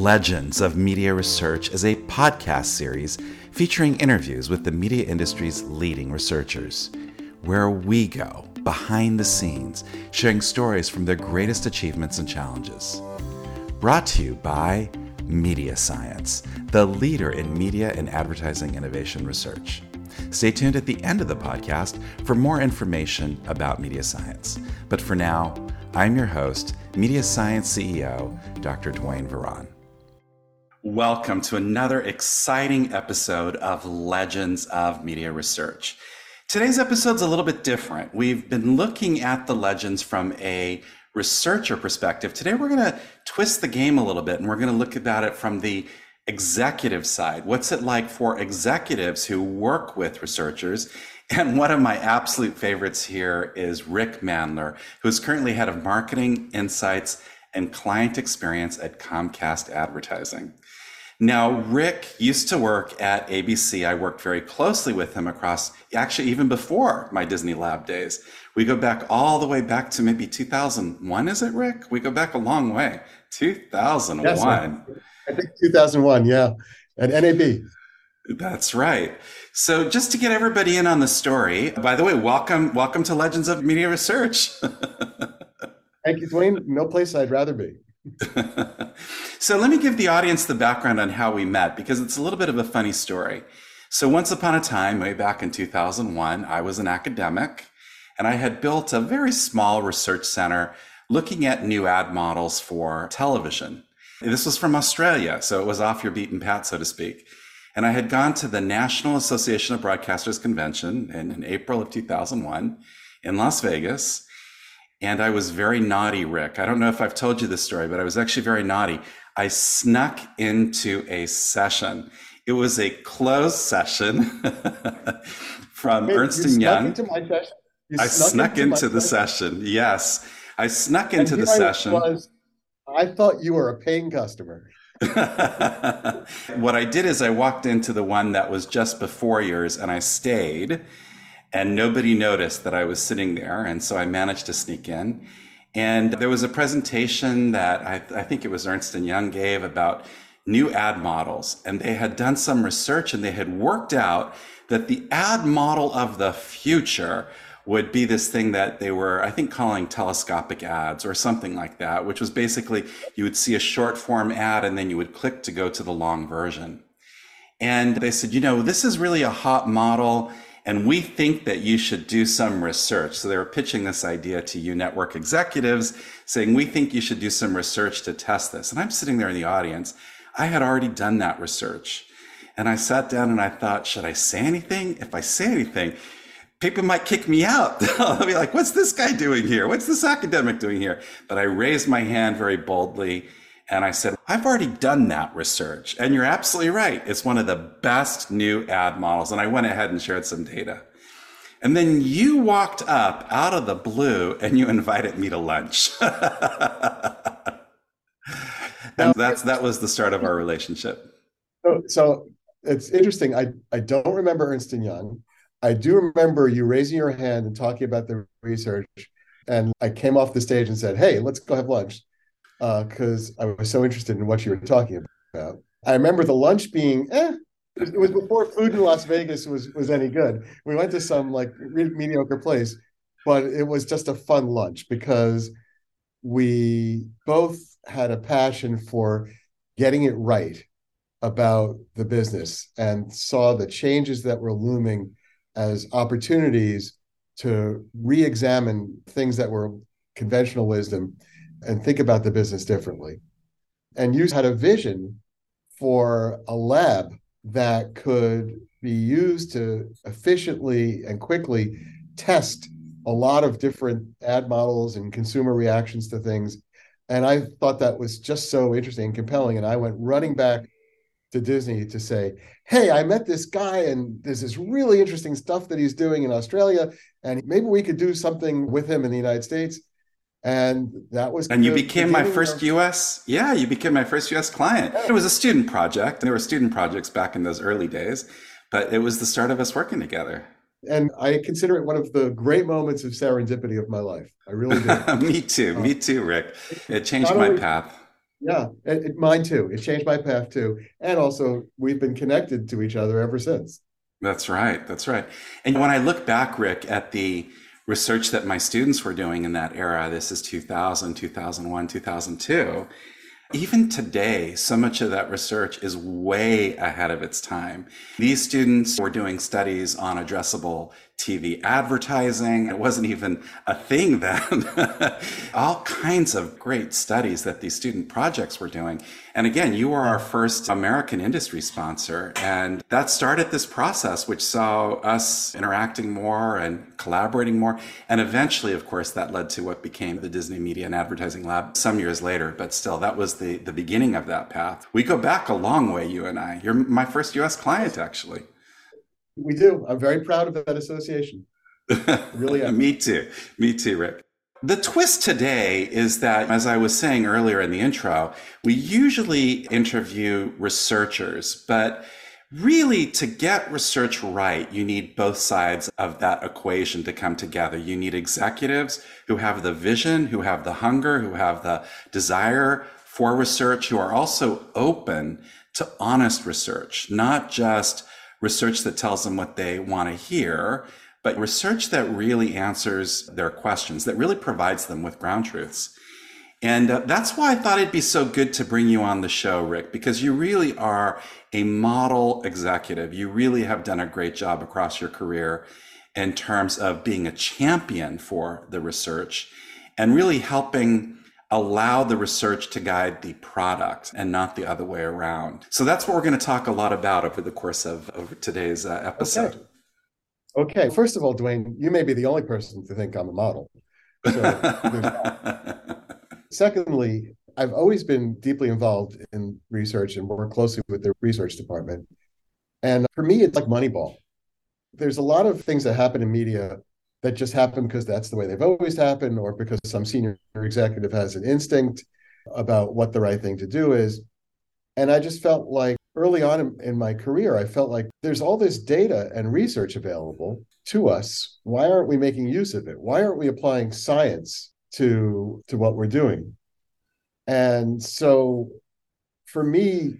Legends of Media Research is a podcast series featuring interviews with the media industry's leading researchers, where we go behind the scenes, sharing stories from their greatest achievements and challenges. Brought to you by Media Science, the leader in media and advertising innovation research. Stay tuned at the end of the podcast for more information about media science. But for now, I'm your host, Media Science CEO, Dr. Duane Varan. Welcome to another exciting episode of Legends of Media Research. Today's episode is a little bit different. We've been looking at the legends from a researcher perspective. Today, we're going to twist the game a little bit and we're going to look about it from the executive side. What's it like for executives who work with researchers? And one of my absolute favorites here is Rick Mandler, who's currently head of marketing, insights, and client experience at Comcast Advertising. Now, Rick used to work at ABC. I worked very closely with him across, actually, even before my Disney Lab days. We go back all the way back to maybe 2001, is it, Rick? We go back a long way. 2001. Yes, I think 2001, yeah. At NAB. That's right. So just to get everybody in on the story, by the way, welcome welcome to Legends of Media Research. Thank you, Duane. No place I'd rather be. so let me give the audience the background on how we met because it's a little bit of a funny story. So once upon a time, way back in 2001, I was an academic and I had built a very small research center looking at new ad models for television. This was from Australia, so it was off your beaten path, so to speak. And I had gone to the National Association of Broadcasters convention in, in April of 2001 in Las Vegas. And I was very naughty, Rick. I don't know if I've told you this story, but I was actually very naughty. I snuck into a session. It was a closed session from Wait, Ernst and Young. Into my session? I snuck, snuck into, into the session? session. Yes, I snuck into the session. Was, I thought you were a paying customer. what I did is I walked into the one that was just before yours, and I stayed and nobody noticed that I was sitting there. And so I managed to sneak in. And there was a presentation that I, I think it was Ernst and Young gave about new ad models. And they had done some research and they had worked out that the ad model of the future would be this thing that they were, I think, calling telescopic ads or something like that, which was basically you would see a short form ad and then you would click to go to the long version. And they said, you know, this is really a hot model and we think that you should do some research. So they were pitching this idea to you network executives saying, we think you should do some research to test this. And I'm sitting there in the audience. I had already done that research. And I sat down and I thought, should I say anything? If I say anything, people might kick me out. They'll be like, what's this guy doing here? What's this academic doing here? But I raised my hand very boldly and I said, I've already done that research. And you're absolutely right. It's one of the best new ad models. And I went ahead and shared some data. And then you walked up out of the blue and you invited me to lunch. and that's that was the start of our relationship. So, so it's interesting. I, I don't remember Ernst Young. I do remember you raising your hand and talking about the research. And I came off the stage and said, Hey, let's go have lunch because uh, I was so interested in what you were talking about. I remember the lunch being, eh, it was before food in Las Vegas was was any good. We went to some like mediocre place, but it was just a fun lunch because we both had a passion for getting it right about the business and saw the changes that were looming as opportunities to re-examine things that were conventional wisdom and think about the business differently. And you had a vision for a lab that could be used to efficiently and quickly test a lot of different ad models and consumer reactions to things. And I thought that was just so interesting and compelling. And I went running back to Disney to say, Hey, I met this guy, and there's this really interesting stuff that he's doing in Australia. And maybe we could do something with him in the United States and that was and you became my first of... us yeah you became my first us client it was a student project there were student projects back in those early days but it was the start of us working together and i consider it one of the great moments of serendipity of my life i really do me too me uh, too rick it changed my path Yeah, it, it, mine too. It changed my path too. And also, we've been connected to each other ever since. That's right. That's right. And when I look back, Rick, at the research that my students were doing in that era, this is 2000, 2001, 2002, even today, so much of that research is way ahead of its time. These students were doing studies on addressable TV advertising. It wasn't even a thing then. All kinds of great studies that these student projects were doing. And again, you were our first American industry sponsor. And that started this process, which saw us interacting more and collaborating more. And eventually, of course, that led to what became the Disney Media and Advertising Lab some years later. But still, that was the, the beginning of that path. We go back a long way, you and I. You're my first US client, actually. We do. I'm very proud of that association. Really am. Me too. Me too, Rick. The twist today is that, as I was saying earlier in the intro, we usually interview researchers, but really to get research right, you need both sides of that equation to come together. You need executives who have the vision, who have the hunger, who have the desire for research, who are also open to honest research, not just research that tells them what they want to hear, but research that really answers their questions, that really provides them with ground truths. And uh, that's why I thought it'd be so good to bring you on the show, Rick, because you really are a model executive. You really have done a great job across your career in terms of being a champion for the research and really helping allow the research to guide the product and not the other way around. So that's what we're going to talk a lot about over the course of, of today's uh, episode. Okay. okay. First of all, Duane, you may be the only person to think I'm a model. So Secondly, I've always been deeply involved in research and work closely with the research department. And for me, it's like Moneyball. There's a lot of things that happen in media that just happen because that's the way they've always happened, or because some senior executive has an instinct about what the right thing to do is. And I just felt like early on in, in, my career, I felt like there's all this data and research available to us. Why aren't we making use of it? Why aren't we applying science to, to what we're doing? And so for me,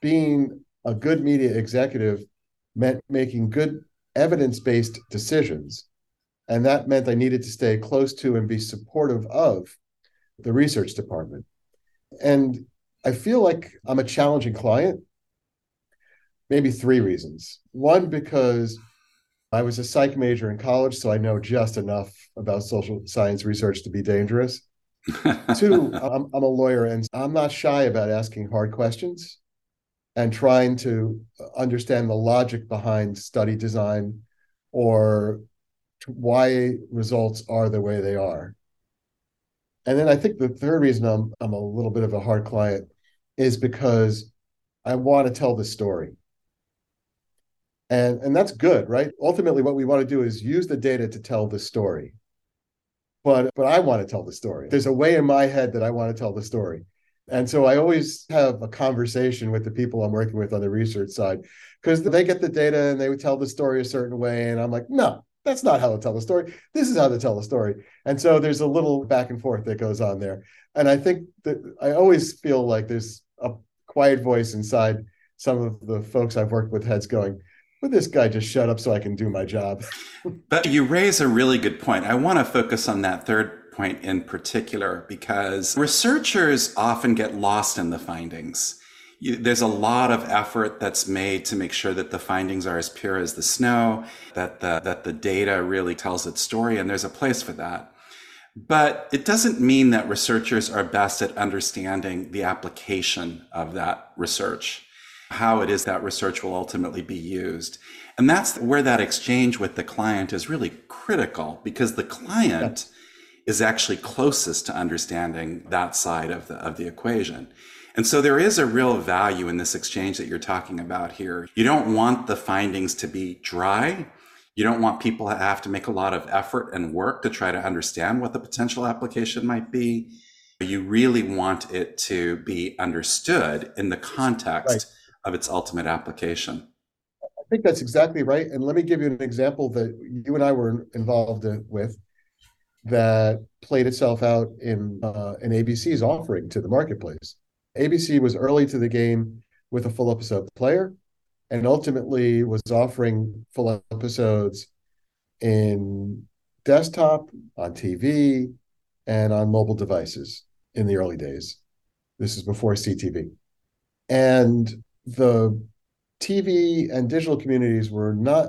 being a good media executive meant making good evidence based decisions and that meant I needed to stay close to and be supportive of the research department. And I feel like I'm a challenging client, maybe three reasons. One, because I was a psych major in college, so I know just enough about social science research to be dangerous. Two, I'm, I'm a lawyer and I'm not shy about asking hard questions and trying to understand the logic behind study design or why results are the way they are. And then I think the third reason I'm I'm a little bit of a hard client is because I want to tell the story. And and that's good, right? Ultimately what we want to do is use the data to tell the story. But but I want to tell the story. There's a way in my head that I want to tell the story. And so I always have a conversation with the people I'm working with on the research side because they get the data and they would tell the story a certain way. And I'm like, no, that's not how to tell the story. This is how to tell the story. And so there's a little back and forth that goes on there. And I think that I always feel like there's a quiet voice inside some of the folks I've worked with heads going, would this guy just shut up so I can do my job? but you raise a really good point. I want to focus on that third point in particular because researchers often get lost in the findings there's a lot of effort that's made to make sure that the findings are as pure as the snow, that the, that the data really tells its story, and there's a place for that. But it doesn't mean that researchers are best at understanding the application of that research, how it is that research will ultimately be used. And that's where that exchange with the client is really critical because the client yeah. is actually closest to understanding that side of the, of the equation. And so there is a real value in this exchange that you're talking about here. You don't want the findings to be dry. You don't want people to have to make a lot of effort and work to try to understand what the potential application might be. You really want it to be understood in the context right. of its ultimate application. I think that's exactly right. And let me give you an example that you and I were involved with that played itself out in uh, in ABC's offering to the marketplace. ABC was early to the game with a full episode player and ultimately was offering full episodes in desktop, on TV, and on mobile devices in the early days. This is before CTV. And the TV and digital communities were not,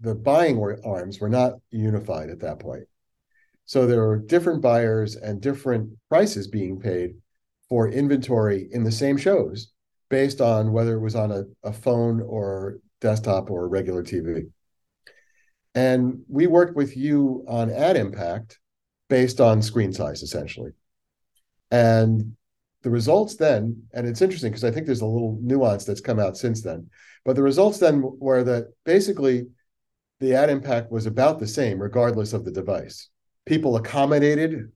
the buying arms were not unified at that point. So there were different buyers and different prices being paid for inventory in the same shows based on whether it was on a, a phone or desktop or regular TV. And we worked with you on ad impact based on screen size, essentially. And the results then, and it's interesting because I think there's a little nuance that's come out since then, but the results then were that basically the ad impact was about the same regardless of the device. People accommodated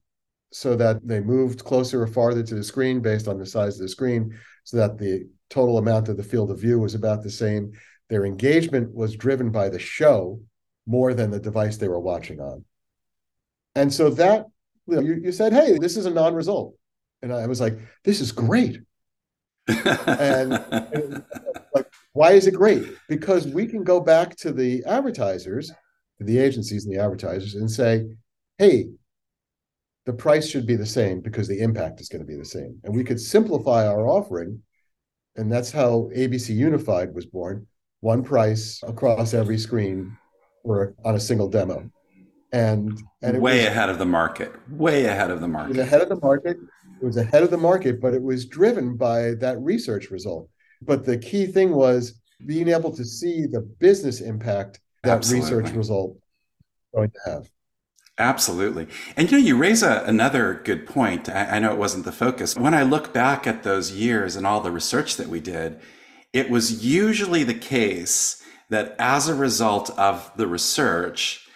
so that they moved closer or farther to the screen based on the size of the screen, so that the total amount of the field of view was about the same. Their engagement was driven by the show more than the device they were watching on. And so that you, know, you, you said, hey, this is a non-result. And I was like, this is great. and, and like, why is it great? Because we can go back to the advertisers, the agencies and the advertisers, and say, hey, the price should be the same because the impact is going to be the same. And we could simplify our offering. And that's how ABC Unified was born one price across every screen or on a single demo and and way was, ahead of the market way ahead of the market ahead of the market it was ahead of the market but it was driven by that research result but the key thing was being able to see the business impact that Absolutely. research result going to have Absolutely. And you know, you raise a, another good point. I, I know it wasn't the focus. When I look back at those years and all the research that we did, it was usually the case that as a result of the research,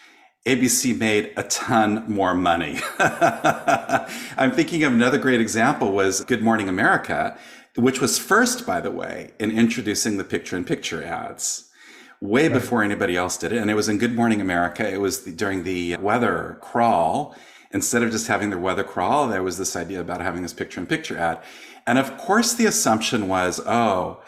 ABC made a ton more money. I'm thinking of another great example was Good Morning America, which was first, by the way, in introducing the picture in picture ads way right. before anybody else did it. And it was in Good Morning America. It was the, during the weather crawl. Instead of just having the weather crawl, there was this idea about having this picture in picture ad. And of course, the assumption was, oh,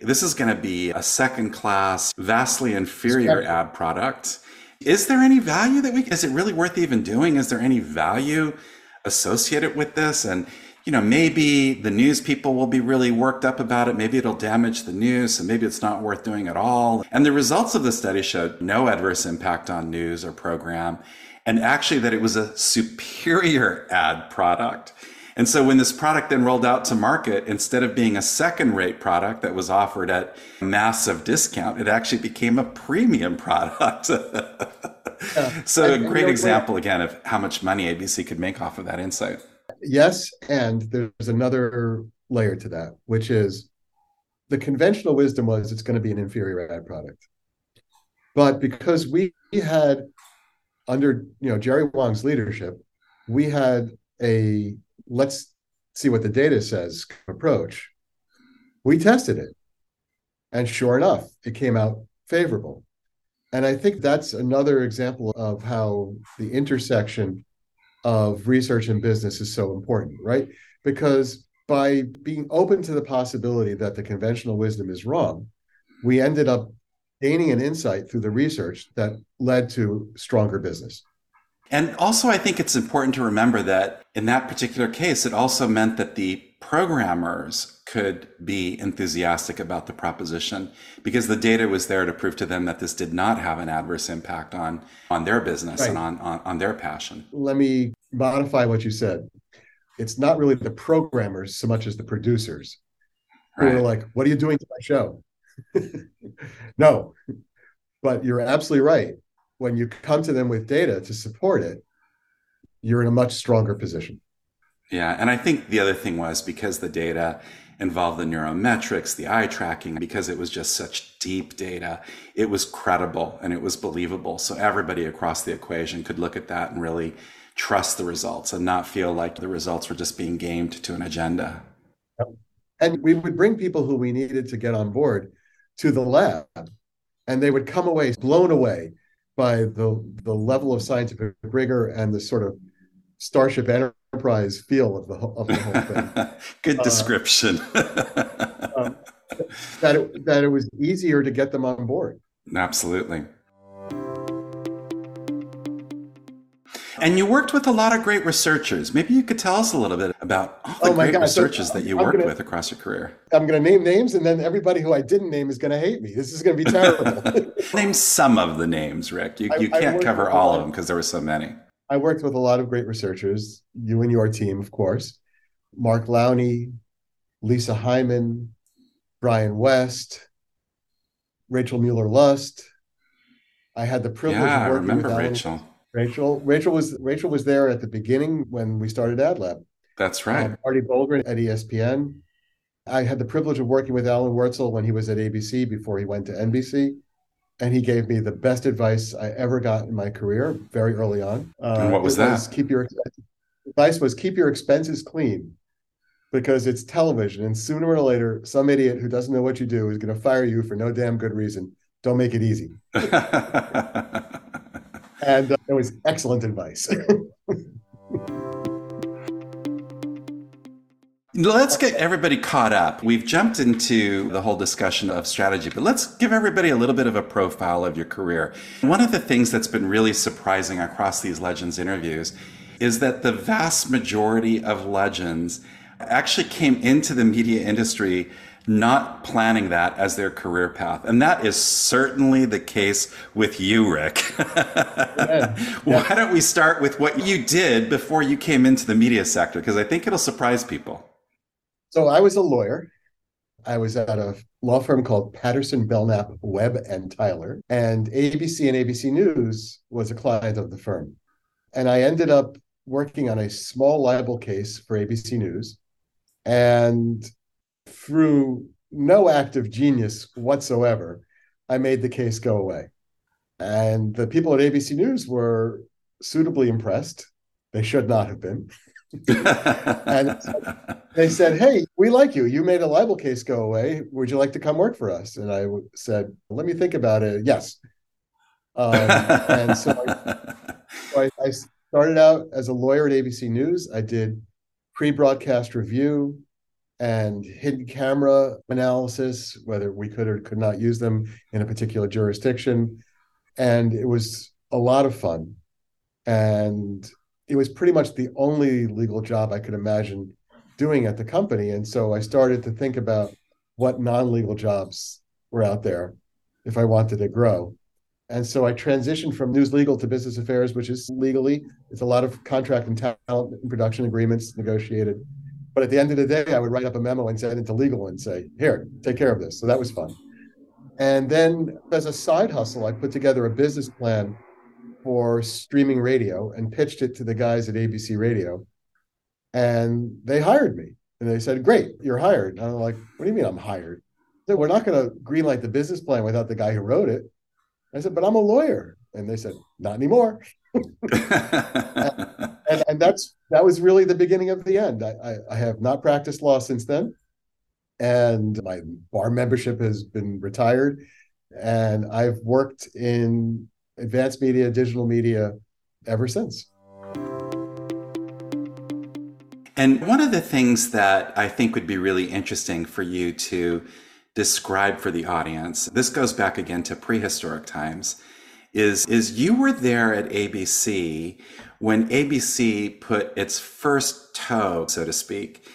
this is going to be a second class, vastly inferior ad product is there any value that we, is it really worth even doing? Is there any value associated with this? And, you know, maybe the news people will be really worked up about it. Maybe it'll damage the news. And maybe it's not worth doing at all. And the results of the study showed no adverse impact on news or program. And actually that it was a superior ad product. And so when this product then rolled out to market, instead of being a second rate product that was offered at massive discount, it actually became a premium product. yeah. So a great example again of how much money ABC could make off of that insight. Yes. And there's another layer to that, which is the conventional wisdom was it's going to be an inferior ad product. But because we had under you know Jerry Wang's leadership, we had a let's see what the data says approach. We tested it. And sure enough, it came out favorable. And I think that's another example of how the intersection of research and business is so important, right? Because by being open to the possibility that the conventional wisdom is wrong, we ended up gaining an insight through the research that led to stronger business. And also, I think it's important to remember that in that particular case, it also meant that the programmers could be enthusiastic about the proposition because the data was there to prove to them that this did not have an adverse impact on, on their business right. and on, on, on their passion. Let me modify what you said. It's not really the programmers so much as the producers who are like, What are you doing to my show? no, but you're absolutely right when you come to them with data to support it, you're in a much stronger position. Yeah. And I think the other thing was because the data involved the neurometrics, the eye tracking, because it was just such deep data, it was credible and it was believable. So everybody across the equation could look at that and really trust the results and not feel like the results were just being gamed to an agenda. And we would bring people who we needed to get on board to the lab, and they would come away blown away by the the level of scientific rigor and the sort of starship enterprise feel of the, of the whole thing. Good uh, description. Uh, um, that it, that it was easier to get them on board. Absolutely. And you worked with a lot of great researchers. Maybe you could tell us a little bit about all the oh great God. researchers so, that you I'm worked gonna, with across your career. I'm going to name names, and then everybody who I didn't name is going to hate me. This is going to be terrible. name some of the names, Rick. You, you can't cover all of them because there were so many. I worked with a lot of great researchers, you and your team, of course. Mark Lowney, Lisa Hyman, Brian West, Rachel Mueller Lust. I had the privilege yeah, of working I remember with Rachel. Rachel. Rachel was Rachel was there at the beginning when we started AdLab. That's right. Um, Artie Bulgrin at ESPN. I had the privilege of working with Alan Wurtzel when he was at ABC before he went to NBC. And he gave me the best advice I ever got in my career very early on. Uh, and what was that? Was keep your advice was keep your expenses clean because it's television. And sooner or later, some idiot who doesn't know what you do is going to fire you for no damn good reason. Don't make it easy. and uh, it was excellent advice. Let's get everybody caught up. We've jumped into the whole discussion of strategy, but let's give everybody a little bit of a profile of your career. One of the things that's been really surprising across these Legends interviews is that the vast majority of Legends actually came into the media industry not planning that as their career path. And that is certainly the case with you, Rick. yeah. Why don't we start with what you did before you came into the media sector? Because I think it'll surprise people. So I was a lawyer. I was at a law firm called Patterson Belknap Webb and Tyler, and ABC and ABC News was a client of the firm. And I ended up working on a small libel case for ABC News. And through no act of genius whatsoever, I made the case go away. And the people at ABC News were suitably impressed. They should not have been. and they said, Hey, we like you. You made a libel case go away. Would you like to come work for us? And I said, Let me think about it. Yes. Um, and so, I, so I, I started out as a lawyer at ABC News. I did pre broadcast review, and hidden camera analysis, whether we could or could not use them in a particular jurisdiction. And it was a lot of fun. And it was pretty much the only legal job I could imagine doing at the company. And so I started to think about what non legal jobs were out there if I wanted to grow. And so I transitioned from news legal to business affairs, which is legally, it's a lot of contract and talent and production agreements negotiated but at the end of the day, I would write up a memo and send it to legal and say, here, take care of this. So that was fun. And then as a side hustle, I put together a business plan for streaming radio and pitched it to the guys at ABC Radio. And they hired me. And they said, Great, you're hired. And I'm like, What do you mean I'm hired? They said, We're not going to greenlight the business plan without the guy who wrote it. I said, But I'm a lawyer. And they said, Not anymore. and, and, that's that was really the beginning of the end. I, I, I, have not practiced law since then, and my bar membership has been retired, and I've worked in advanced media, digital media, ever since. And one of the things that I think would be really interesting for you to describe for the audience, this goes back again to prehistoric times is is you were there at ABC when ABC put its first toe, so to speak,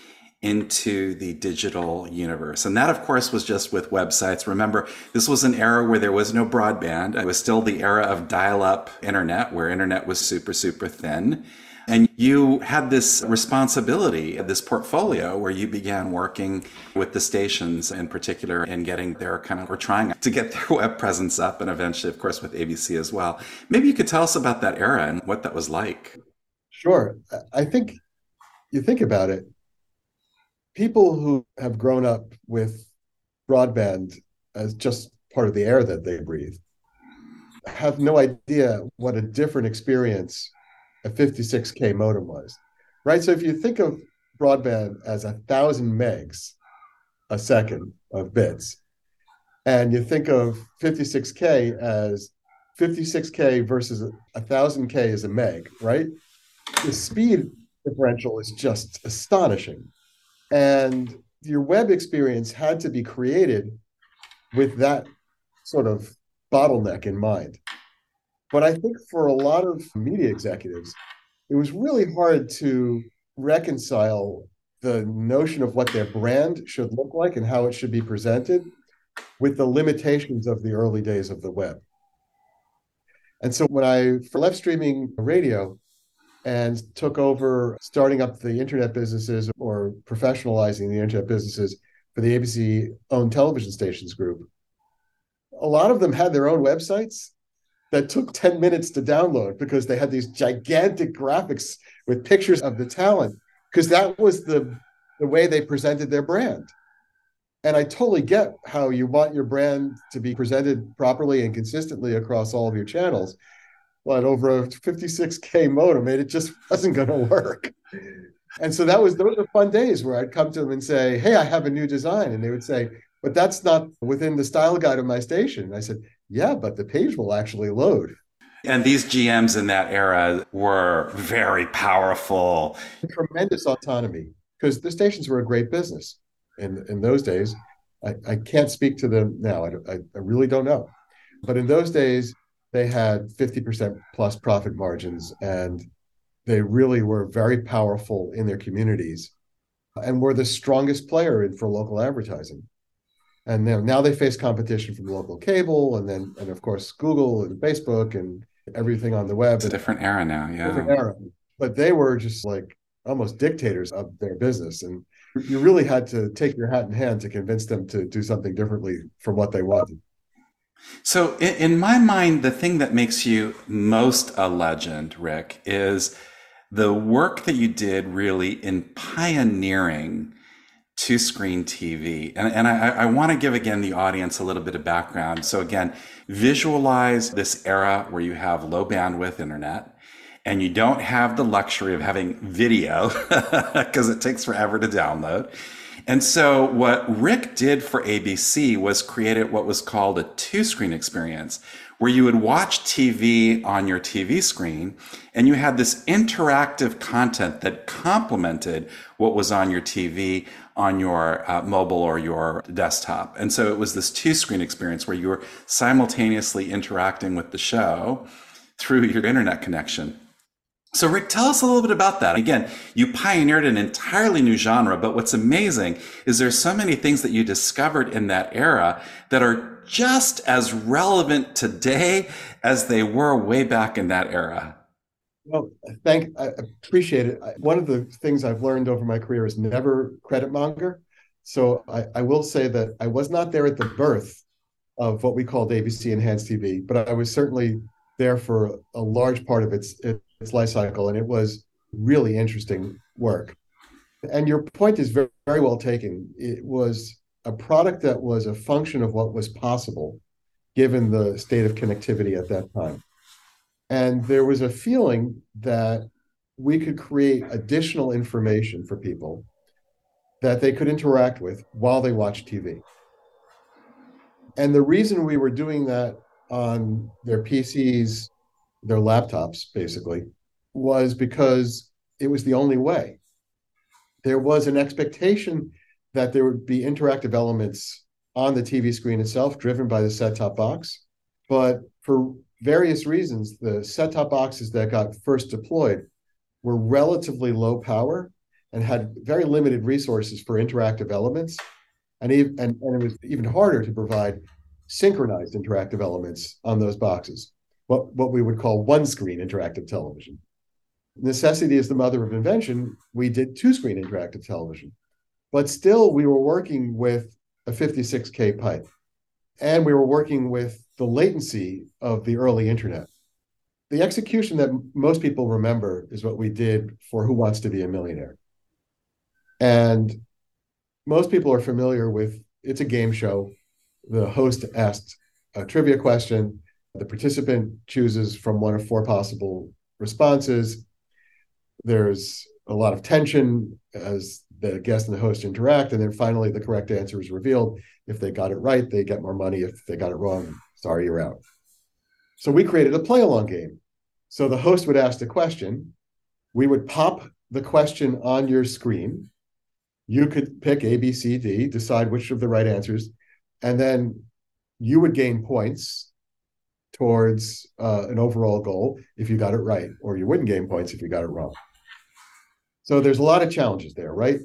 into the digital universe. And that, of course, was just with websites. Remember, this was an era where there was no broadband. It was still the era of dial up internet, where internet was super, super thin. And you had this responsibility, this portfolio where you began working with the stations in particular and getting their kind of, or trying to get their web presence up and eventually, of course, with ABC as well. Maybe you could tell us about that era and what that was like. Sure. I think you think about it, people who have grown up with broadband as just part of the air that they breathe have no idea what a different experience a 56k modem was, right? So if you think of broadband as a thousand megs a second of bits, and you think of 56k as 56k versus a thousand k is a meg, right? The speed differential is just astonishing. And your web experience had to be created with that sort of bottleneck in mind. But I think for a lot of media executives, it was really hard to reconcile the notion of what their brand should look like and how it should be presented with the limitations of the early days of the web. And so when I for left streaming radio and took over starting up the internet businesses or professionalizing the internet businesses for the ABC owned television stations group, a lot of them had their own websites that took 10 minutes to download because they had these gigantic graphics with pictures of the talent because that was the the way they presented their brand. And i totally get how you want your brand to be presented properly and consistently across all of your channels but over a 56k modem it just wasn't going to work and so that was those were fun days where i'd come to them and say hey i have a new design and they would say but that's not within the style guide of my station and i said yeah but the page will actually load and these GMs in that era were very powerful. Tremendous autonomy because the stations were a great business in, in those days. I, I can't speak to them now. I, I, I really don't know. But in those days, they had 50% plus profit margins and they really were very powerful in their communities and were the strongest player in, for local advertising and now, now they face competition from local cable and then and of course google and facebook and everything on the web. It's a different era now, yeah. Different era. But they were just like almost dictators of their business. And you really had to take your hat in hand to convince them to do something differently from what they wanted. So, in, in my mind, the thing that makes you most a legend, Rick, is the work that you did really in pioneering two screen TV. And, and I, I want to give again the audience a little bit of background. So, again, visualize this era where you have low bandwidth internet and you don't have the luxury of having video because it takes forever to download. And so, what Rick did for ABC was created what was called a two screen experience, where you would watch TV on your TV screen and you had this interactive content that complemented what was on your TV on your uh, mobile or your desktop. And so it was this two screen experience where you were simultaneously interacting with the show through your internet connection. So, Rick, tell us a little bit about that. Again, you pioneered an entirely new genre, but what's amazing is there's so many things that you discovered in that era that are just as relevant today as they were way back in that era. Well, thank I appreciate it. One of the things I've learned over my career is never credit monger. So I, I will say that I was not there at the birth of what we called ABC Enhanced TV, but I was certainly there for a large part of its its life cycle, and it was really interesting work. And your point is very, very well taken. It was a product that was a function of what was possible given the state of connectivity at that time. And there was a feeling that we could create additional information for people that they could interact with while they watch TV. And the reason we were doing that on their PCs, their laptops, basically, was because it was the only way. There was an expectation that there would be interactive elements on the TV screen itself, driven by the set top box. But for various reasons, the set top boxes that got first deployed were relatively low power and had very limited resources for interactive elements. And, even, and, and it was even harder to provide synchronized interactive elements on those boxes, what, what we would call one screen interactive television. Necessity is the mother of invention. We did two screen interactive television, but still we were working with a 56K pipe and we were working with the latency of the early internet. The execution that most people remember is what we did for Who Wants to Be a Millionaire. And most people are familiar with it's a game show. The host asks a trivia question. The participant chooses from one of four possible responses. There's a lot of tension as the guest and the host interact. And then finally, the correct answer is revealed. If they got it right, they get more money. If they got it wrong, sorry, you're out. So we created a play along game. So the host would ask the question, we would pop the question on your screen. You could pick A, B, C, D, decide which of the right answers, and then you would gain points towards uh, an overall goal if you got it right, or you wouldn't gain points if you got it wrong. So there's a lot of challenges there, right?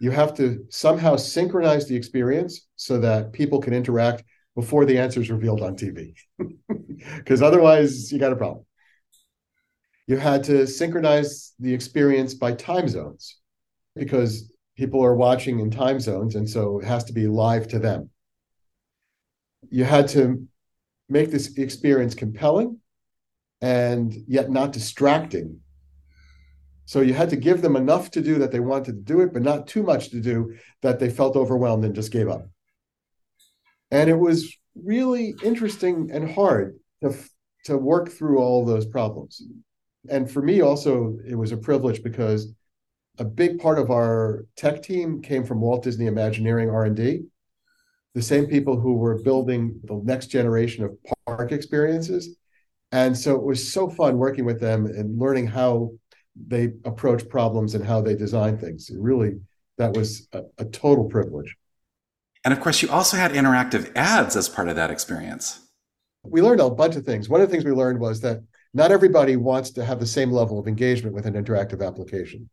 You have to somehow synchronize the experience so that people can interact before the answer is revealed on TV, because otherwise you got a problem. You had to synchronize the experience by time zones because people are watching in time zones, and so it has to be live to them. You had to make this experience compelling and yet not distracting. So you had to give them enough to do that they wanted to do it, but not too much to do that they felt overwhelmed and just gave up. And it was really interesting and hard to, to work through all those problems. And for me, also, it was a privilege because a big part of our tech team came from Walt Disney Imagineering R&D the same people who were building the next generation of park experiences. And so it was so fun working with them and learning how they approach problems and how they design things. It really, that was a, a total privilege. And of course, you also had interactive ads as part of that experience. We learned a bunch of things. One of the things we learned was that not everybody wants to have the same level of engagement with an interactive application.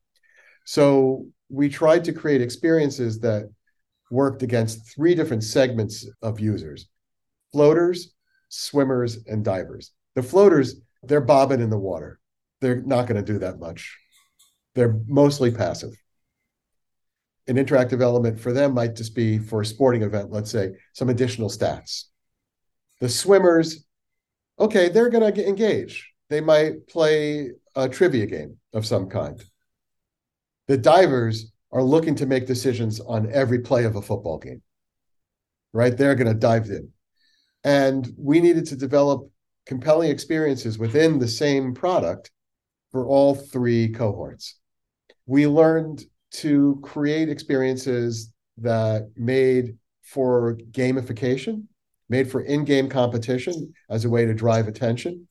So we tried to create experiences that worked against three different segments of users floaters, swimmers, and divers. The floaters, they're bobbing in the water. They're not going to do that much. They're mostly passive. An interactive element for them might just be for a sporting event, let's say, some additional stats. The swimmers, okay, they're going to engage. They might play a trivia game of some kind. The divers, are looking to make decisions on every play of a football game. Right? They're going to dive in. And we needed to develop compelling experiences within the same product for all three cohorts. We learned to create experiences that made for gamification, made for in game competition as a way to drive attention.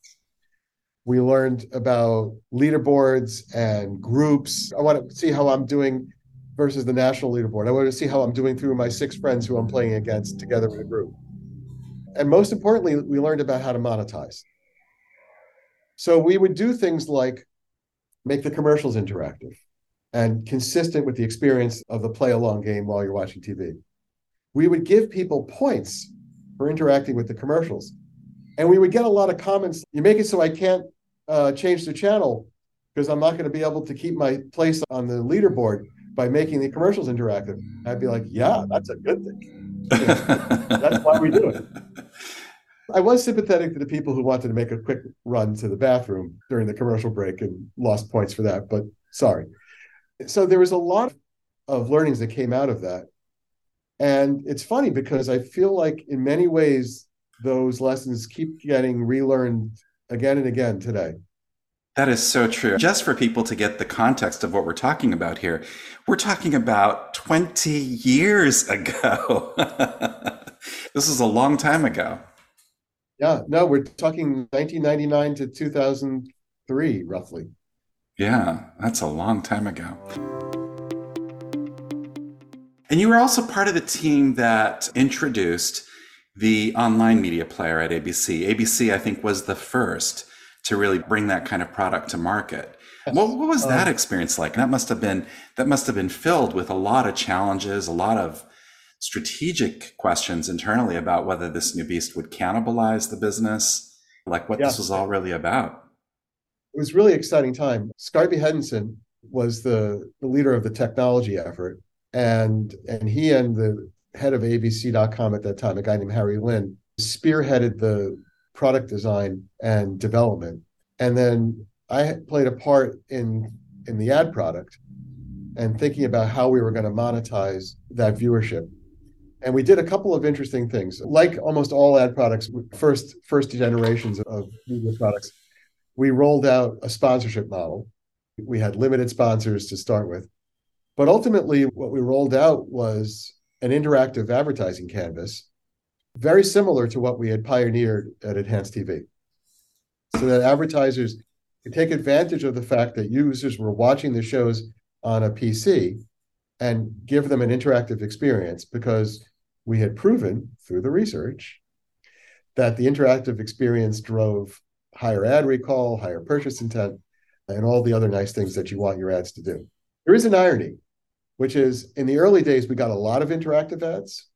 We learned about leaderboards and groups. I want to see how I'm doing versus the national leaderboard. I want to see how I'm doing through my six friends who I'm playing against together in a group. And most importantly, we learned about how to monetize. So we would do things like make the commercials interactive and consistent with the experience of the play along game while you're watching TV. We would give people points for interacting with the commercials. And we would get a lot of comments. You make it so I can't uh, change the channel because I'm not going to be able to keep my place on the leaderboard by making the commercials interactive. I'd be like, yeah, that's a good thing. that's why we do it. I was sympathetic to the people who wanted to make a quick run to the bathroom during the commercial break and lost points for that, but sorry. So there was a lot of learnings that came out of that. And it's funny because I feel like in many ways, those lessons keep getting relearned again and again today. That is so true. Just for people to get the context of what we're talking about here, we're talking about 20 years ago. this is a long time ago. Yeah, no, we're talking 1999 to 2003, roughly. Yeah, that's a long time ago. And you were also part of the team that introduced the online media player at ABC. ABC, I think, was the first to really bring that kind of product to market. What, what was that um, experience like? That must have been that must have been filled with a lot of challenges, a lot of strategic questions internally about whether this new beast would cannibalize the business, like what yeah. this was all really about. It was really exciting time. Scarby Henderson was the, the leader of the technology effort, and and he and the head of ABC.com at that time, a guy named Harry Lynn, spearheaded the product design and development. And then I played a part in in the ad product and thinking about how we were going to monetize that viewership. And we did a couple of interesting things. Like almost all ad products, first first generations of media products, we rolled out a sponsorship model. We had limited sponsors to start with. But ultimately, what we rolled out was an interactive advertising canvas very similar to what we had pioneered at Enhanced TV. So that advertisers could take advantage of the fact that users were watching the shows on a PC and give them an interactive experience because we had proven through the research that the interactive experience drove higher ad recall, higher purchase intent, and all the other nice things that you want your ads to do. There is an irony, which is in the early days, we got a lot of interactive ads.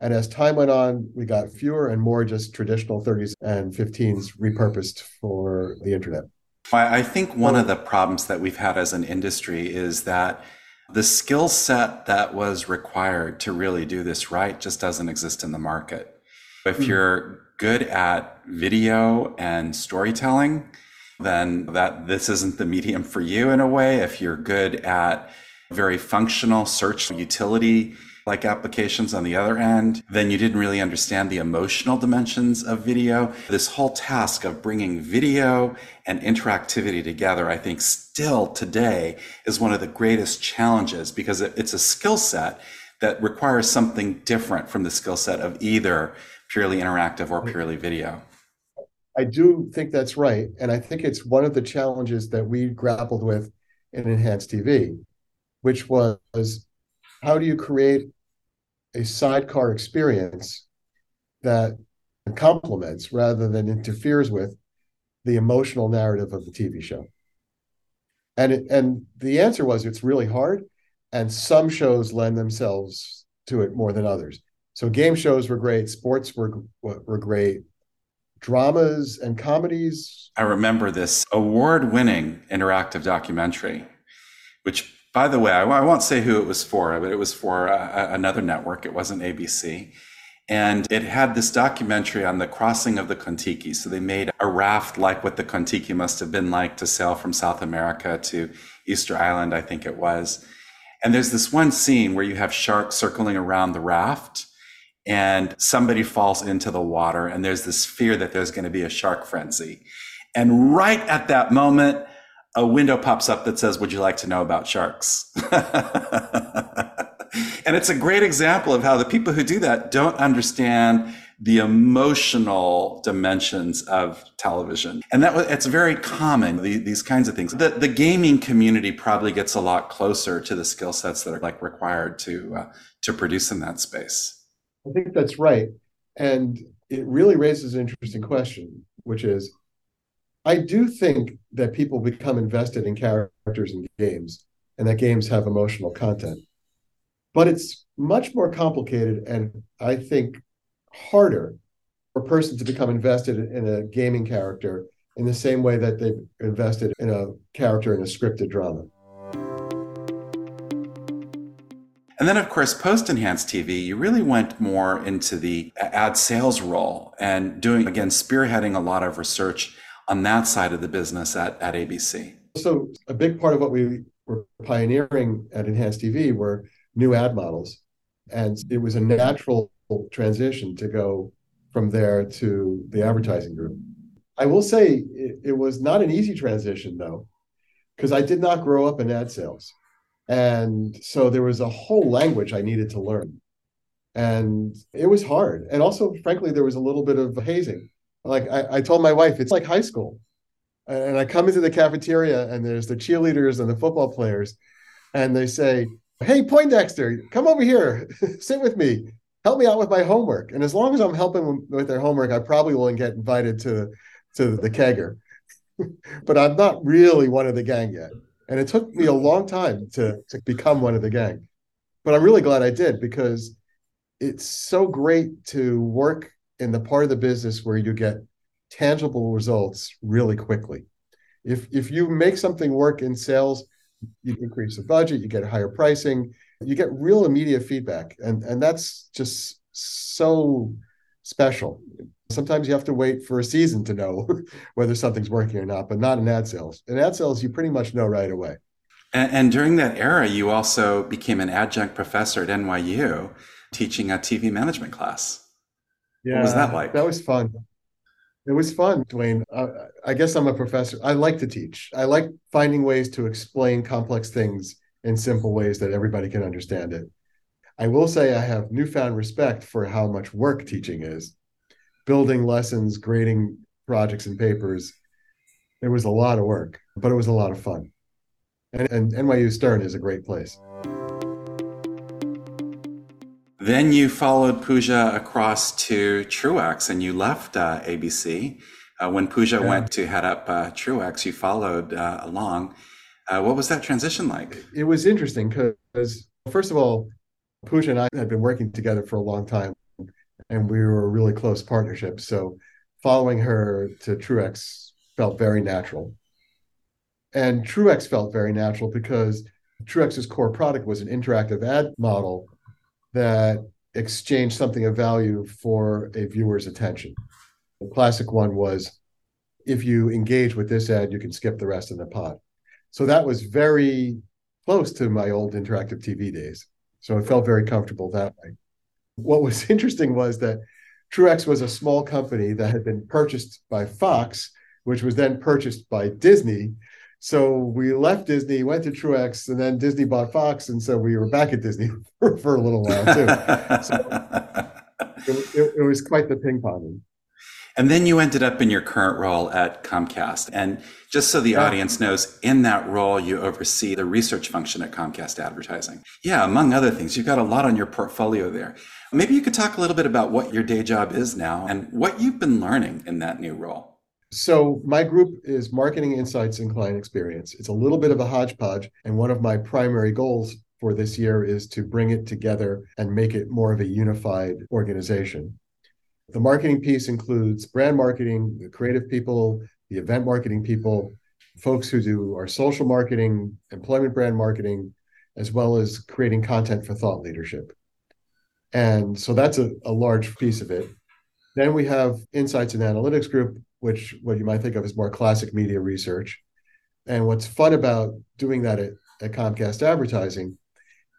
And as time went on, we got fewer and more just traditional 30s and 15s repurposed for the internet. I think one of the problems that we've had as an industry is that the skill set that was required to really do this right just doesn't exist in the market. If mm. you're good at video and storytelling, then that this isn't the medium for you in a way. If you're good at very functional search utility like applications on the other end, then you didn't really understand the emotional dimensions of video. This whole task of bringing video and interactivity together, I think still today is one of the greatest challenges because it's a skill set that requires something different from the skill set of either purely interactive or purely video. I do think that's right. And I think it's one of the challenges that we grappled with in Enhanced TV, which was how do you create a sidecar experience that complements rather than interferes with the emotional narrative of the TV show? And it, and the answer was it's really hard, and some shows lend themselves to it more than others. So game shows were great, sports were were great, dramas and comedies. I remember this award-winning interactive documentary, which by the way, I, I, won't say who it was for, but it was for uh, another network. It wasn't ABC. And it had this documentary on the crossing of the Kon-Tiki. So they made a raft like what the Kon-Tiki must have been like to sail from South America to Easter Island, I think it was. And there's this one scene where you have sharks circling around the raft and somebody falls into the water and there's this fear that there's going to be a shark frenzy. And right at that moment, a window pops up that says, Would you like to know about sharks? and it's a great example of how the people who do that don't understand the emotional dimensions of television. And that it's very common, the, these kinds of things. The, the gaming community probably gets a lot closer to the skill sets that are like required to, uh, to produce in that space. I think that's right. And it really raises an interesting question, which is I do think that people become invested in characters in games and that games have emotional content. But it's much more complicated and I think harder for a person to become invested in a gaming character in the same way that they've invested in a character in a scripted drama. And then, of course, post enhanced TV, you really went more into the ad sales role and doing, again, spearheading a lot of research on that side of the business at, at ABC. So, a big part of what we were pioneering at Enhanced TV were new ad models. And it was a natural transition to go from there to the advertising group. I will say it, it was not an easy transition, though, because I did not grow up in ad sales. And so there was a whole language I needed to learn. And it was hard. And also, frankly, there was a little bit of hazing. Like I, I told my wife, it's like high school. And I come into the cafeteria and there's the cheerleaders and the football players. And they say, Hey, Poindexter, come over here, sit with me, help me out with my homework. And as long as I'm helping with their homework, I probably won't get invited to, to the kegger. but I'm not really one of the gang yet. And it took me a long time to, to become one of the gang. But I'm really glad I did because it's so great to work in the part of the business where you get tangible results really quickly. If if you make something work in sales, you increase the budget, you get higher pricing, you get real immediate feedback. And and that's just so special. Sometimes you have to wait for a season to know whether something's working or not, but not in ad sales. In ad sales, you pretty much know right away. And, and during that era, you also became an adjunct professor at NYU teaching a TV management class. Yeah, what was that like? That was fun. It was fun, Duane. Uh, I guess I'm a professor. I like to teach. I like finding ways to explain complex things in simple ways that everybody can understand it. I will say I have newfound respect for how much work teaching is building lessons, grading projects and papers. It was a lot of work, but it was a lot of fun. And, and NYU Stern is a great place. Then you followed Pooja across to Truex and you left uh, ABC. Uh, when Pooja yeah. went to head up uh, Truex, you followed uh, along. Uh, what was that transition like? It was interesting because, first of all, Pooja and I had been working together for a long time and we were a really close partnership. So following her to Truex felt very natural. And Truex felt very natural because Truex's core product was an interactive ad model that exchange something of value for a viewer's attention. The classic one was if you engage with this ad, you can skip the rest of the pod. So that was very close to my old interactive TV days. So it felt very comfortable that way. What was interesting was that Truex was a small company that had been purchased by Fox, which was then purchased by Disney. So we left Disney, went to Truex, and then Disney bought Fox, and so we were back at Disney for, for a little while too. so it, it, it was quite the ping ponging. And then you ended up in your current role at Comcast. And just so the yeah. audience knows, in that role, you oversee the research function at Comcast Advertising. Yeah, among other things, you've got a lot on your portfolio there. Maybe you could talk a little bit about what your day job is now and what you've been learning in that new role. So, my group is marketing insights and client experience. It's a little bit of a hodgepodge. And one of my primary goals for this year is to bring it together and make it more of a unified organization. The marketing piece includes brand marketing, the creative people, the event marketing people, folks who do our social marketing, employment brand marketing, as well as creating content for thought leadership. And so that's a, a large piece of it. Then we have insights and analytics group, which what you might think of as more classic media research. And what's fun about doing that at, at Comcast Advertising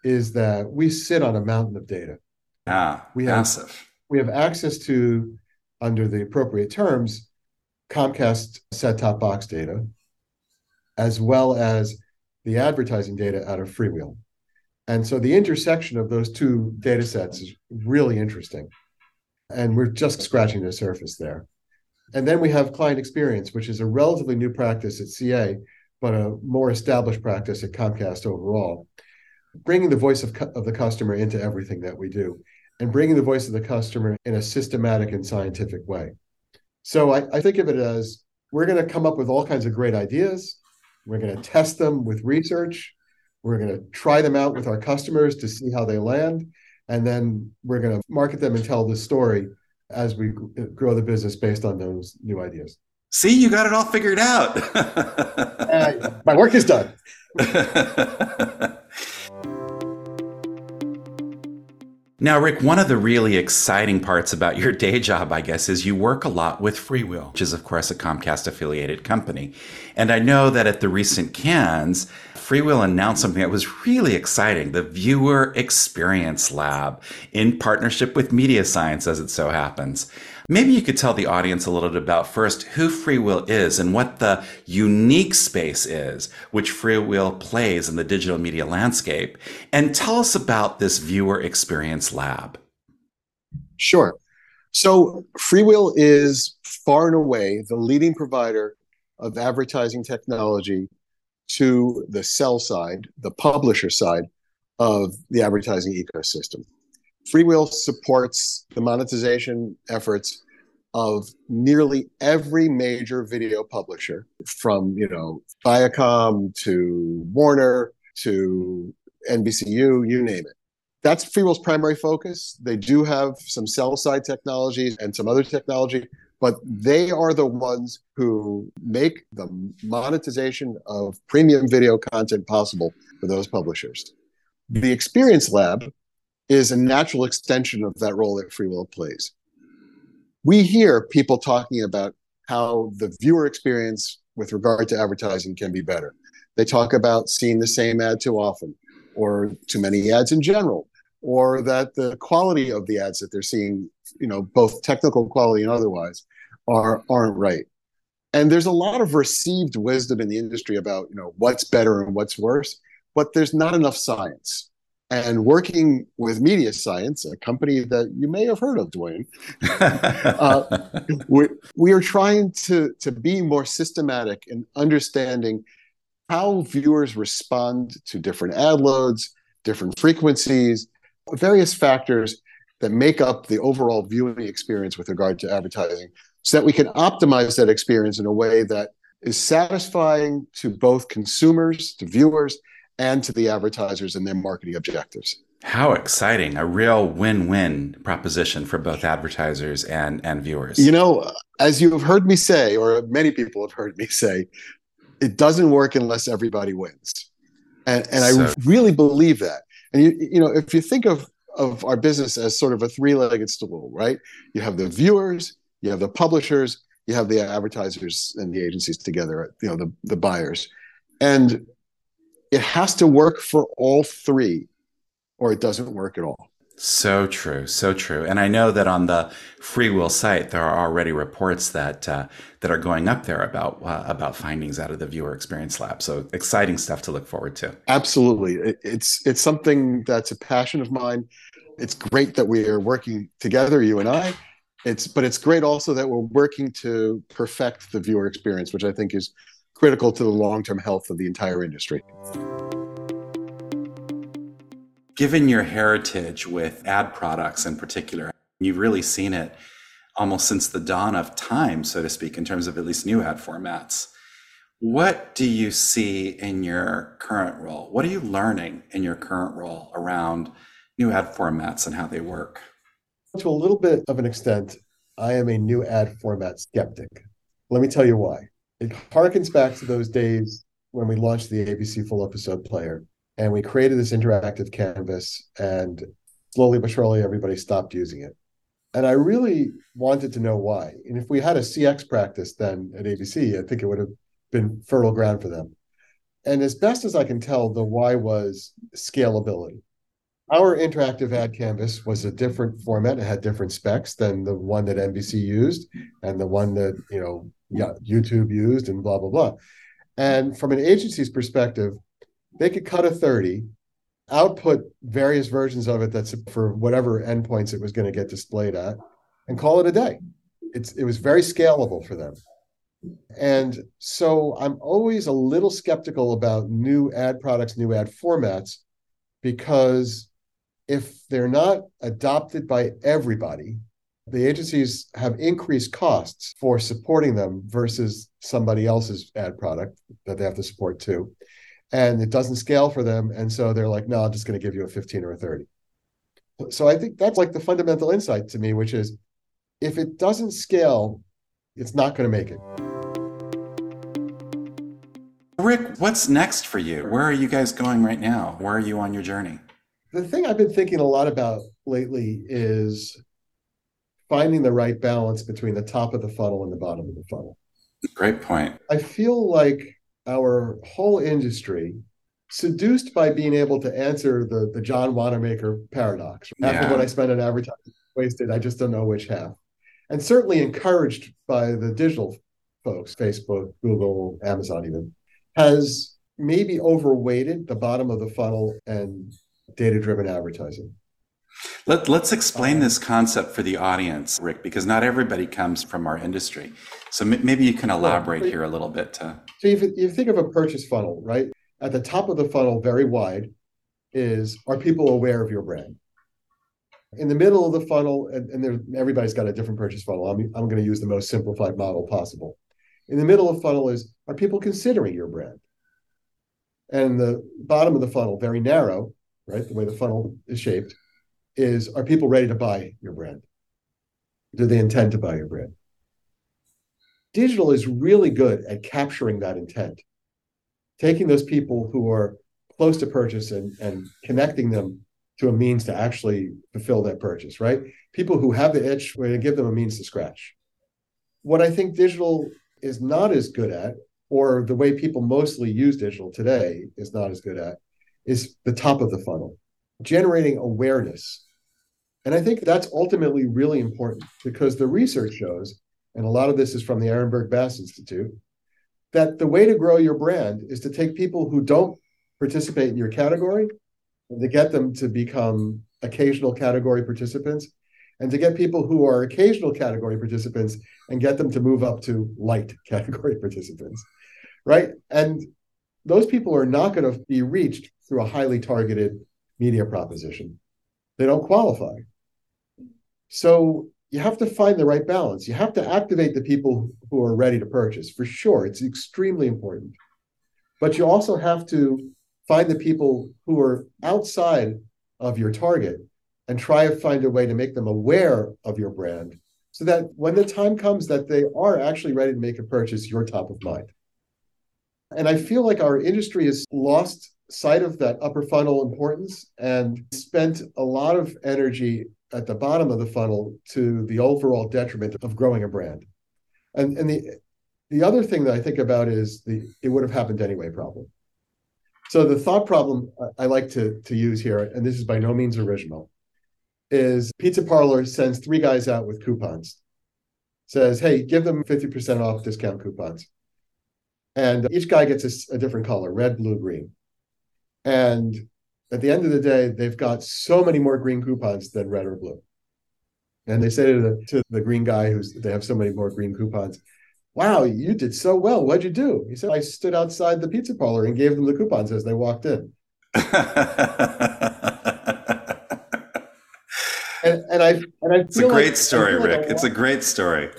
is that we sit on a mountain of data. Ah, we have, massive. We have access to, under the appropriate terms, Comcast set-top box data, as well as the advertising data out of Freewheel. And so the intersection of those two data sets is really interesting. And we're just scratching the surface there. And then we have client experience, which is a relatively new practice at CA, but a more established practice at Comcast overall. Bringing the voice of, of the customer into everything that we do and bringing the voice of the customer in a systematic and scientific way. So I, I think of it as we're going to come up with all kinds of great ideas. We're going to test them with research. We're going to try them out with our customers to see how they land. And then we're going to market them and tell the story as we grow the business based on those new ideas. See, you got it all figured out. uh, my work is done. Now, Rick, one of the really exciting parts about your day job, I guess, is you work a lot with Freewheel, which is, of course, a Comcast affiliated company. And I know that at the recent Cannes, Freewheel announced something that was really exciting the Viewer Experience Lab in partnership with Media Science, as it so happens. Maybe you could tell the audience a little bit about first who Freewheel is and what the unique space is which Freewheel plays in the digital media landscape. And tell us about this Viewer Experience Lab. Sure. So, Freewheel is far and away the leading provider of advertising technology to the sell side, the publisher side of the advertising ecosystem. Freewheel supports the monetization efforts of nearly every major video publisher from, you know, Viacom to Warner to NBCU, you name it. That's Freewheel's primary focus. They do have some sell side technologies and some other technology, but they are the ones who make the monetization of premium video content possible for those publishers. The Experience Lab is a natural extension of that role that Freewheel plays. We hear people talking about how the viewer experience with regard to advertising can be better. They talk about seeing the same ad too often, or too many ads in general, or that the quality of the ads that they're seeing, you know, both technical quality and otherwise, are aren't right. And there's a lot of received wisdom in the industry about, you know, what's better and what's worse, but there's not enough science. And working with Media Science, a company that you may have heard of, Duane, uh, we, we are trying to, to be more systematic in understanding how viewers respond to different ad loads, different frequencies, various factors that make up the overall viewing experience with regard to advertising so that we can optimize that experience in a way that is satisfying to both consumers, to viewers, and to the advertisers and their marketing objectives. How exciting. A real win win proposition for both advertisers and, and viewers. You know, as you have heard me say, or many people have heard me say, it doesn't work unless everybody wins. And, and so. I really believe that. And you, you know, if you think of, of our business as sort of a three legged stool, right? You have the viewers, you have the publishers, you have the advertisers and the agencies together, you know, the, the buyers. And it has to work for all three or it doesn't work at all. So true, so true. And I know that on the Freewheel site, there are already reports that uh, that are going up there about uh, about findings out of the viewer experience lab. So exciting stuff to look forward to. Absolutely, it's it's something that's a passion of mine. It's great that we are working together, you and I. It's but it's great also that we're working to perfect the viewer experience, which I think is critical to the long term health of the entire industry. Given your heritage with ad products in particular, you've really seen it almost since the dawn of time, so to speak, in terms of at least new ad formats. What do you see in your current role? What are you learning in your current role around new ad formats and how they work? To a little bit of an extent, I am a new ad format skeptic. Let me tell you why. It harkens back to those days when we launched the ABC full episode player and we created this interactive canvas and slowly but surely everybody stopped using it. And i really wanted to know why. And if we had a cx practice then at abc i think it would have been fertile ground for them. And as best as i can tell the why was scalability. Our interactive ad canvas was a different format. It had different specs than the one that nbc used and the one that you know yeah, youtube used and blah blah blah. And from an agency's perspective they could cut a 30 output various versions of it that's for whatever endpoints it was going to get displayed at and call it a day. It's it was very scalable for them. And so i'm always a little skeptical about new ad products new ad formats because if they're not adopted by everybody the agencies have increased costs for supporting them versus somebody else's ad product that they have to support too and it doesn't scale for them. And so they're like, no, I'm just going to give you a 15 or a 30. So I think that's like the fundamental insight to me, which is if it doesn't scale, it's not going to make it. Rick, what's next for you? Where are you guys going right now? Where are you on your journey? The thing I've been thinking a lot about lately is finding the right balance between the top of the funnel and the bottom of the funnel. Great point. I feel like our whole industry seduced by being able to answer the, the John Wanamaker paradox. Half yeah. what I spend on advertising wasted. I just don't know which half. And certainly encouraged by the digital folks, Facebook, Google, Amazon, even, has maybe overweighted the bottom of the funnel and data driven advertising. Let, us explain this concept for the audience, Rick, because not everybody comes from our industry. So m- maybe you can elaborate here a little bit. To... So you, you think of a purchase funnel, right? At the top of the funnel, very wide, is are people aware of your brand? In the middle of the funnel, and, and everybody's got a different purchase funnel. I'm, I'm going to use the most simplified model possible. In the middle of the funnel is are people considering your brand? And the bottom of the funnel, very narrow, right? The way the funnel is shaped, is are people ready to buy your brand? Do they intend to buy your brand? Digital is really good at capturing that intent, taking those people who are close to purchase and, and connecting them to a means to actually fulfill that purchase, right? People who have the itch, we're going to give them a means to scratch. What I think digital is not as good at, or the way people mostly use digital today is not as good at, is the top of the funnel generating awareness. And I think that's ultimately really important because the research shows, and a lot of this is from the Ehrenberg Bass Institute, that the way to grow your brand is to take people who don't participate in your category to get them to become occasional category participants and to get people who are occasional category participants and get them to move up to light category participants right? And those people are not going to be reached through a highly targeted media proposition. They don't qualify so you have to find the right balance. You have to activate the people who are ready to purchase for sure. It's extremely important. But you also have to find the people who are outside of your target and try to find a way to make them aware of your brand so that when the time comes that they are actually ready to make a purchase, you're top of mind. And I feel like our industry has lost sight of that upper funnel importance and spent a lot of energy at the bottom of the funnel to the overall detriment of growing a brand. And, and the, the other thing that I think about is the it would have happened anyway problem. So the thought problem I like to, to use here, and this is by no means original, is Pizza Parlor sends three guys out with coupons, says, hey, give them 50% off discount coupons. And each guy gets a, a different color red, blue, green. And at the end of the day, they've got so many more green coupons than red or blue. And they say to the, to the green guy who's they have so many more green coupons, wow, you did so well. What'd you do? He said, I stood outside the pizza parlor and gave them the coupons as they walked in. and, and I and I it's a great like, story, Rick. Like it's a great story.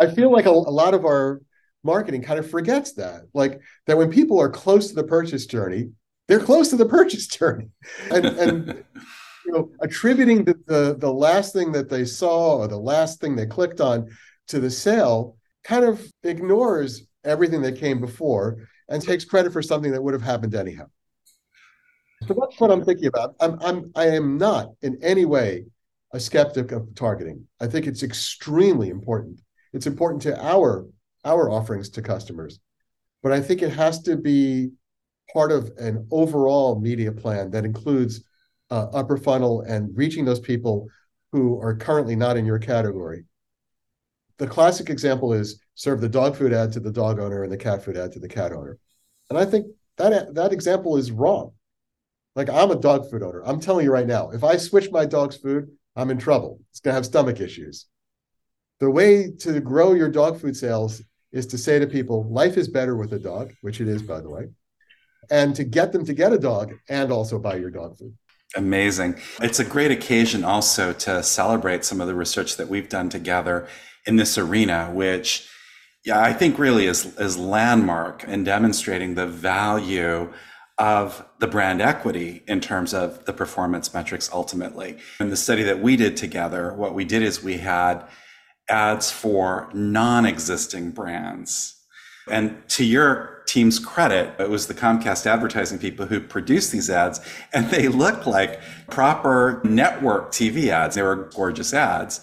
I feel like a, a, lot of our marketing kind of forgets that, like that when people are close to the purchase journey, they're close to the purchase journey, and and you know attributing the, the the last thing that they saw or the last thing they clicked on to the sale kind of ignores everything that came before and takes credit for something that would have happened anyhow. So that's what I'm thinking about. I'm, I'm, I am not in any way a skeptic of targeting. I think it's extremely important. It's important to our our offerings to customers, but I think it has to be part of an overall media plan that includes uh, upper funnel and reaching those people who are currently not in your category the classic example is serve the dog food ad to the dog owner and the cat food ad to the cat owner. And I think that that example is wrong. Like I'm a dog food owner. I'm telling you right now, if I switch my dog's food, I'm in trouble. It's going to have stomach issues. The way to grow your dog food sales is to say to people, life is better with a dog, which it is, by the way, and to get them to get a dog and also buy your dog food. Amazing. It's a great occasion also to celebrate some of the research that we've done together in this arena, which yeah, I think really is, is landmark in demonstrating the value of the brand equity in terms of the performance metrics ultimately. In the study that we did together, what we did is we had ads for non-existing brands. And to your team's credit, it was the Comcast advertising people who produced these ads, and they looked like proper network TV ads. They were gorgeous ads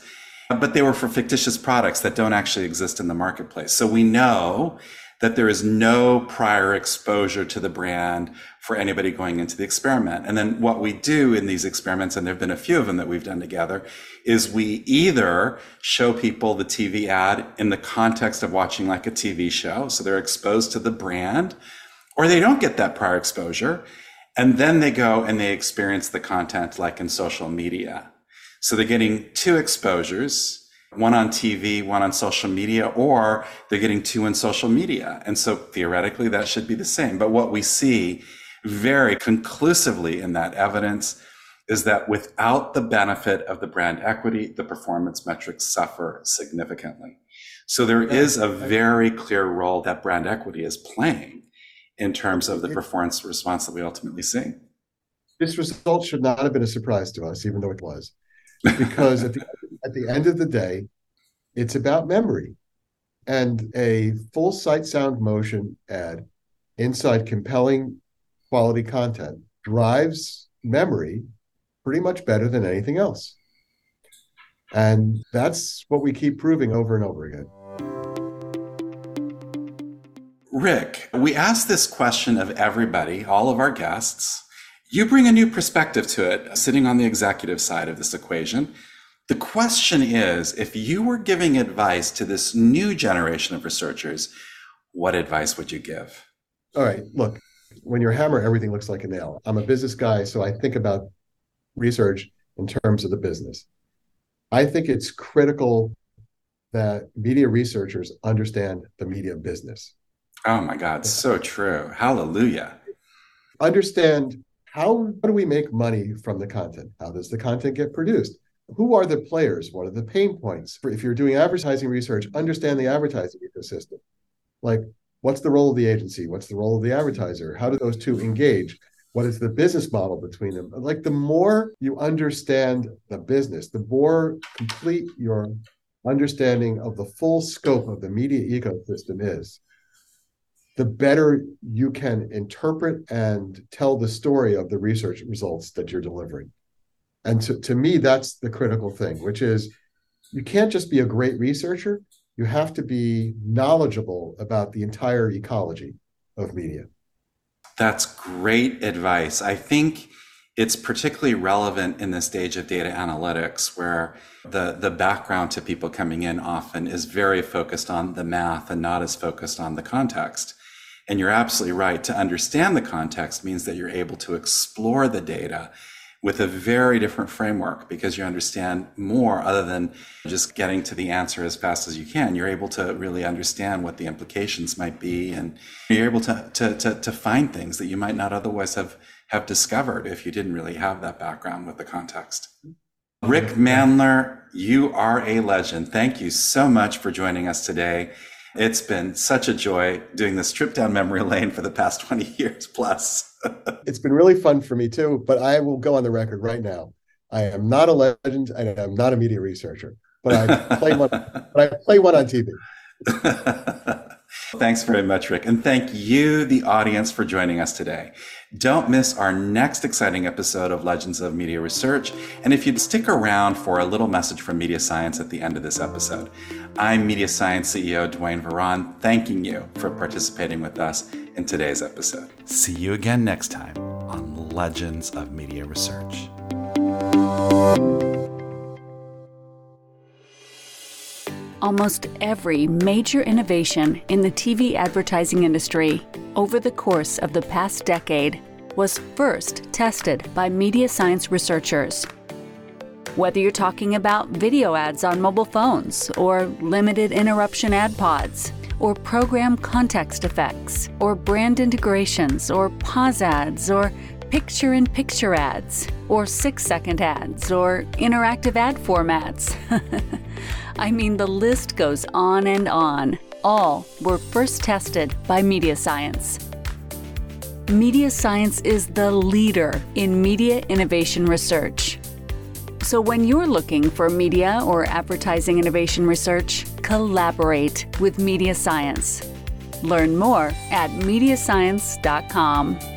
but they were for fictitious products that don't actually exist in the marketplace. So we know that there is no prior exposure to the brand for anybody going into the experiment. And then what we do in these experiments, and there have been a few of them that we've done together, is we either show people the TV ad in the context of watching like a TV show. So they're exposed to the brand, or they don't get that prior exposure. And then they go and they experience the content like in social media. So they're getting two exposures, one on TV, one on social media, or they're getting two in social media. And so theoretically, that should be the same. But what we see very conclusively in that evidence is that without the benefit of the brand equity, the performance metrics suffer significantly. So there is a very clear role that brand equity is playing in terms of the performance response that we ultimately see. This result should not have been a surprise to us, even though it was because at the, at the end of the day, it's about memory. And a full sight sound motion ad inside compelling quality content drives memory pretty much better than anything else. And that's what we keep proving over and over again. Rick, we ask this question of everybody, all of our guests. You bring a new perspective to it, sitting on the executive side of this equation. The question is if you were giving advice to this new generation of researchers, what advice would you give? All right, look, when you're a hammer, everything looks like a nail. I'm a business guy, so I think about research in terms of the business. I think it's critical that media researchers understand the media business. Oh my God, so true. Hallelujah. Understand how, how do we make money from the content? How does the content get produced? Who are the players? What are the pain points? If you're doing advertising research, understand the advertising ecosystem. Like, what's the role of the agency? What's the role of the advertiser? How do those two engage? What is the business model between them? Like, the more you understand the business, the more complete your understanding of the full scope of the media ecosystem is, the better you can interpret and tell the story of the research results that you're delivering. And to, to me, that's the critical thing, which is you can't just be a great researcher, you have to be knowledgeable about the entire ecology of media. That's great advice. I think it's particularly relevant in this stage of data analytics where the, the background to people coming in often is very focused on the math and not as focused on the context. And you're absolutely right. To understand the context means that you're able to explore the data with a very different framework because you understand more other than just getting to the answer as fast as you can. You're able to really understand what the implications might be and you're able to, to, to, to find things that you might not otherwise have, have discovered if you didn't really have that background with the context. Rick Mandler, you are a legend. Thank you so much for joining us today. It's been such a joy doing this trip down memory lane for the past 20 years plus. it's been really fun for me too, but I will go on the record right now. I am not a legend and I'm not a media researcher, but I play one, but I play one on TV. Thanks very much, Rick. And thank you, the audience, for joining us today. Don't miss our next exciting episode of Legends of Media Research. And if you'd stick around for a little message from Media Science at the end of this episode, I'm Media Science CEO Duane Varan, thanking you for participating with us in today's episode. See you again next time on Legends of Media Research. Almost every major innovation in the TV advertising industry over the course of the past decade was first tested by media science researchers. Whether you're talking about video ads on mobile phones, or limited interruption ad pods, or program context effects, or brand integrations, or pause ads, or picture in picture ads, or six second ads, or interactive ad formats. I mean, the list goes on and on. All were first tested by Media Science. Media Science is the leader in media innovation research. So, when you're looking for media or advertising innovation research, collaborate with Media Science. Learn more at mediascience.com.